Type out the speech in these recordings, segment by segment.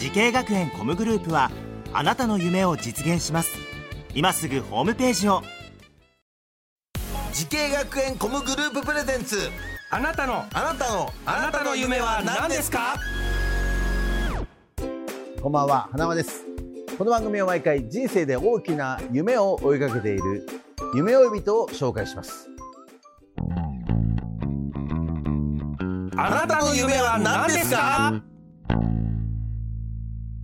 滋慶学園 COMグループはあなたの夢を実現します。今すぐホームページを。時系学園コムグループプレゼンツ。あなたの。あなたの。あなたの夢は何ですか？こんばんは。花輪です。この番組は毎回人生で大きな夢を追いかけている夢追い人を紹介します。あなたの夢は何ですか？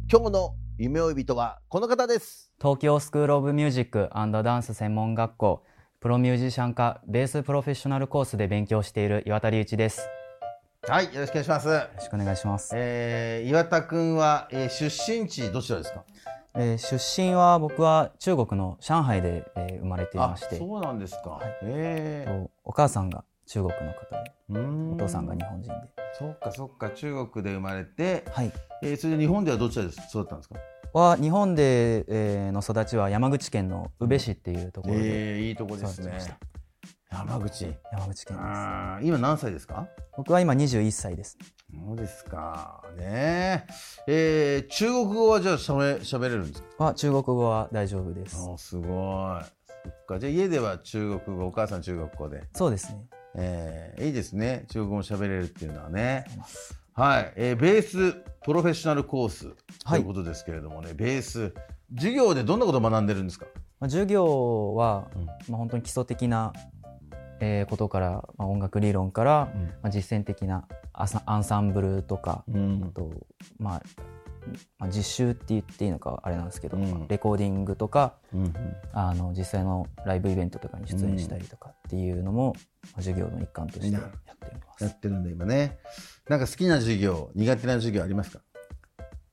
今日の夢追い人はこの方です。東京スクール・オブ・ミュージックダンス専門学校プロミュージシャン科ベースプロフェッショナルコースで勉強している岩田隆一です。よはいよろしくお願いします。ろしくお願いします。えー、岩田くんは、えー、出身地どちらですか？えー出身は僕は中国の上海で、えー生まれていまして、そうなんですか、い。ええとお母さんが中国の方で、お父さんが日本人で、そっかそっか中国で生まれて、はい。えー、それで日本ではどちらで育ったんですか？は日本で、えーの育ちは山口県の宇部市っていうところで、えー、いいとこですね。山口。山口県です。今何歳ですか？僕は今21歳です。そうですか。ねえ。ー、中国語はじゃあしゃべしゃべれるんですか？は中国語は大丈夫です。あすごい。そっか。じゃあ家では中国語お母さん中国語で。そうですね。えー、いいですね。中国語も喋れるっていうのはね。はい、えー、ベースプロフェッショナルコース。とはい。いうことですけれどもね、ベース授業でどんなことを学んでるんですか？まあ、授業は、うん。まあ、本当に基礎的な、えーことから、まあ、音楽理論から、うん。まあ、実践的なアンサンブルとか、うん。あと、まあ、まあ実習って言っていいのかあれなんですけど、うん。レコーディングとかうんあの実際のライブイベントとかに出演したりとかっていうのも、まあ授業の一環としてやっています。やってるんだ今ね。なんか好きな授業苦手な授業ありますか？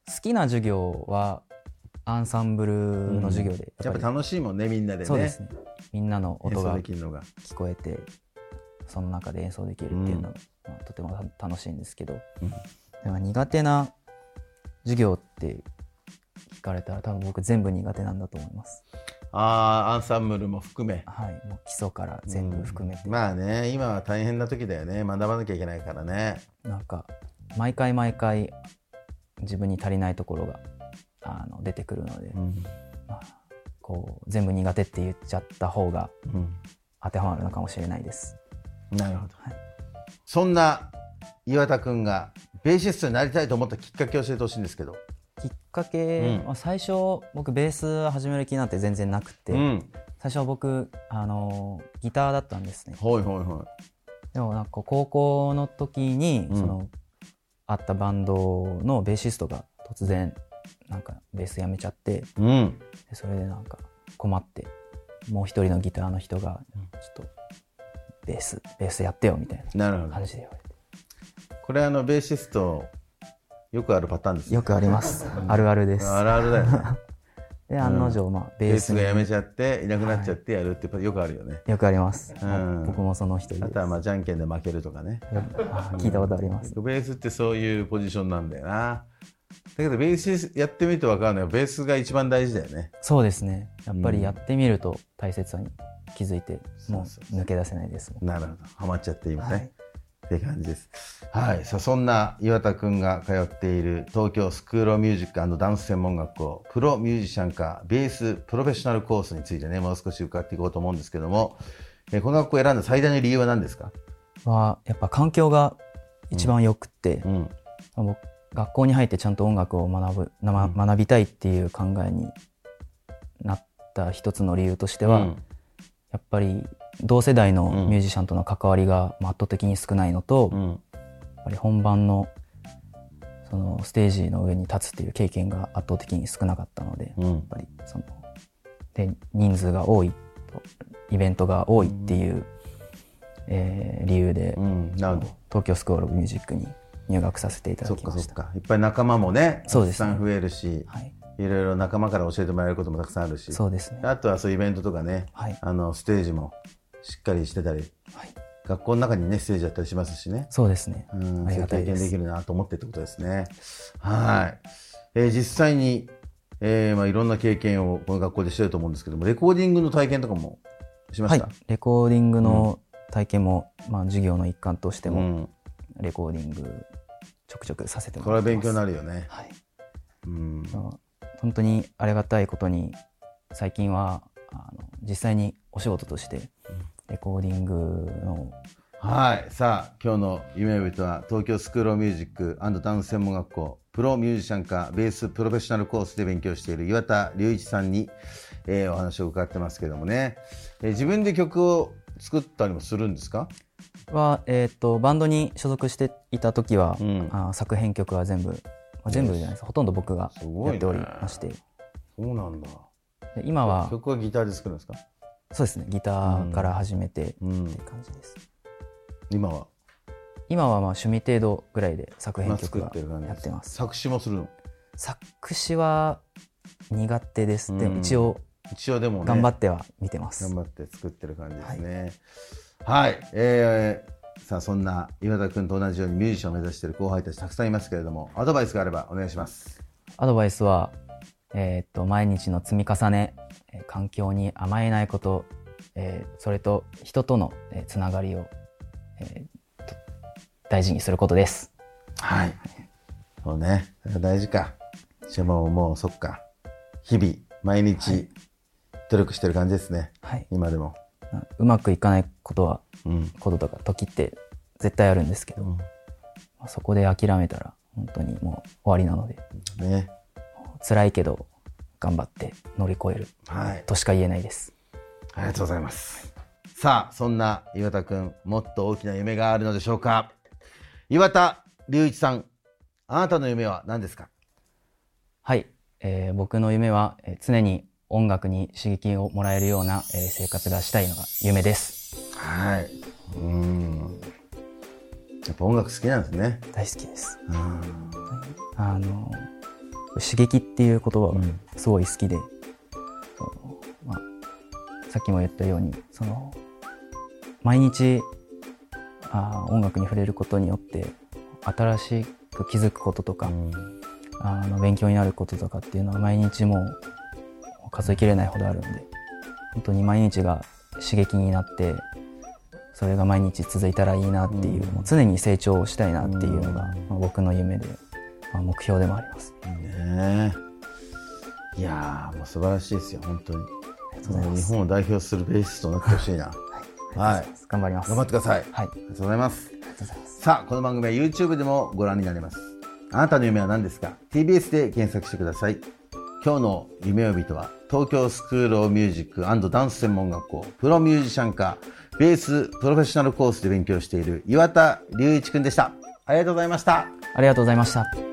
好きな授業はアンサンブルの授業でやっぱ楽しいもんねみんなでね。そうですねみんなの音が聞こえてその中で演奏できるっていうのが、まあとてもた楽しいんですけど、うん。でも苦手な授業って聞かれたら多分僕全部苦手なんだと思います。ああアンサンブルも含め。はい。もう基礎から全部含めて、うん。まあね今は大変な時だよね。学ばなきゃいけないからね。なんか毎回毎回自分に足りないところがあの出てくるので、うん。まあ、こう全部苦手って言っちゃった方がうん。当てはまるのかもしれないです。なるほど、はい。そんな岩田君がベーシストになりたいと思ったきっかけを教えてほしいんですけど、きっかけ、うん。まあ、最初僕ベース始める気なんて全然なくて、うん、最初は僕、あのーギターだったんですね。ほいほいほい。でもなんか高校の時に、うん。そのあったバンドのベーシストが突然なんかベースやめちゃって。うん。でそれでなんか困ってもう一人のギターの人がちょっとベースベースやってよみたいな感じで言われてこれあのベーシストよくあるパターンですね。よくあります。あるあるです。あるあるだよね。で案の定、まあ、ベベースがやめちゃっていなくなっちゃってやるってよくあるよね、よくあります、うん。僕もその一人です。あとはまあじゃんけんで負けるとかね。聞いたことあります。ベースってそういうポジションなんだよな。だけどベースやってみると分かるのはベースが一番大事だよね。そうですね。やっぱうん。りやってみると大切さに気づいて、もそう。抜け出せないですもん。なるほど。ハマっちゃって今ね、はいって感じです。はい。さあそんな岩田君が通っている東京スクール・ミュージックダンス専門学校プロミュージシャン科ベースプロフェッショナルコースについてねもう少し伺っていこうと思うんですけどもえこの学校を選んだ最大の理由は何ですか？は、やっぱ環境が一番良くって、うん。僕学校に入ってちゃんと音楽を学ぶ、なま学びたいっていう考えになった一つの理由としては、うん。やっぱり同世代のうんミュージシャンとの関わりがまあ圧倒的に少ないのと、やっうんぱり本番のそのステージの上に立つっていう経験が圧倒的に少なかったので、うんやっぱりそので人数が多いとイベントが多いっていう、えー理由で、東京スクール・オブ・ミュージックに入学させていただきまし。かそったか。いっぱい仲間もねたくさん増えるし、はい。いろいろ仲間から教えてもらえることもたくさんあるし、そうですね。あとはそういうイベントとかね、はい。あの、ステージもしっかりしてたり、はい。学校の中にね、ステージやったりしますしね。そうですね。うん、ありそういうがたいです経験できるなと思ってってことですね。はい。えー実際に、えーまあ、いろんな経験をこの学校でしてると思うんですけども、レコーディングの体験とかもしました、。はいレコーディングの体験も、まあ、授業の一環としても、うん。レコーディングちょくちょくさせてもこれはらってます。勉強になるよね。はい。うん。まあ本当にありがたいことに最近はあの実際にお仕事としてレコーディングの。はい。さあ、今日の夢呼びとは、東京スクールミュージックダンス専門学校、プロミュージシャン科ベースプロフェッショナルコースで勉強している岩田隆一さんに、えーお話を伺ってますけどもね、えー自分で曲を作ったりもするんですか？は、えー、とバンドに所属していた時は、うん。あ作編曲は全部、まあ全部じゃないです。ほとんど僕がやっておりまして、そうなんだ。で今は曲はギターで作るんですか？そうですね。ギターから始めてって感じです、今は？今はまあ趣味程度ぐらいで作編曲やってます。作詞もするの？作詞は苦手です、でうん。も一応一応でもね頑張っては見てます、頑張って作ってる感じですね。はい、えーさあそんな岩田君と同じようにミュージシャンを目指している後輩たちたくさんいますけれどもアドバイスがあればお願いします。アドバイスは、えーっと毎日の積み重ね、えー環境に甘えないこと、えーそれと人との、えーつながりを、え大事にすることです。はい。そうね大事か。じゃあもうもうそっか。日々毎日努力してる感じですね、はい、今でも。なうまくいかないことはうん。こととか時って絶対あるんですけど、うん。まあそこで諦めたら本当にもう終わりなので。ね辛いけど頑張って乗り越えるはいとしか言えないです。ありがとうございます。さあ、そんな岩田くん、もっと大きな夢があるのでしょうか岩田隆一さん、あなたの夢は何ですか？はい、えー僕の夢は、えー常に音楽に刺激をもらえるような、えー生活がしたいのが夢です。はい。うん。やっぱ音楽好きなんですね。大好きです。うん。あの刺激っていう言葉がすごい好きで、そのまあ、さっきも言ったようにその毎日あー音楽に触れることによって新しく気づくこととか、あの勉強になることとかっていうのは毎日もう数えきれないほどあるんで本当に毎日が刺激になってそれが毎日続いたらいいなっていう、もう常に成長したいなっていうのが、まあ僕の夢で、まあ、目標でもあります。ねえ。いやー、もう素晴らしいですよ、本当に。日本を代表するベーシストになってほしいな。はい。頑張ります。頑張ってください。はい。ありがとうございます。さあ、この番組は YouTube でもご覧になれます。あなたの夢は何ですか ?TBS で検索してください。今日の夢呼びとは、東京スクールオブミュージックダンス専門学校、プロミュージシャン科、ベースプロフェッショナルコースで勉強している岩田隆一くんでした。ありがとうございました。ありがとうございました。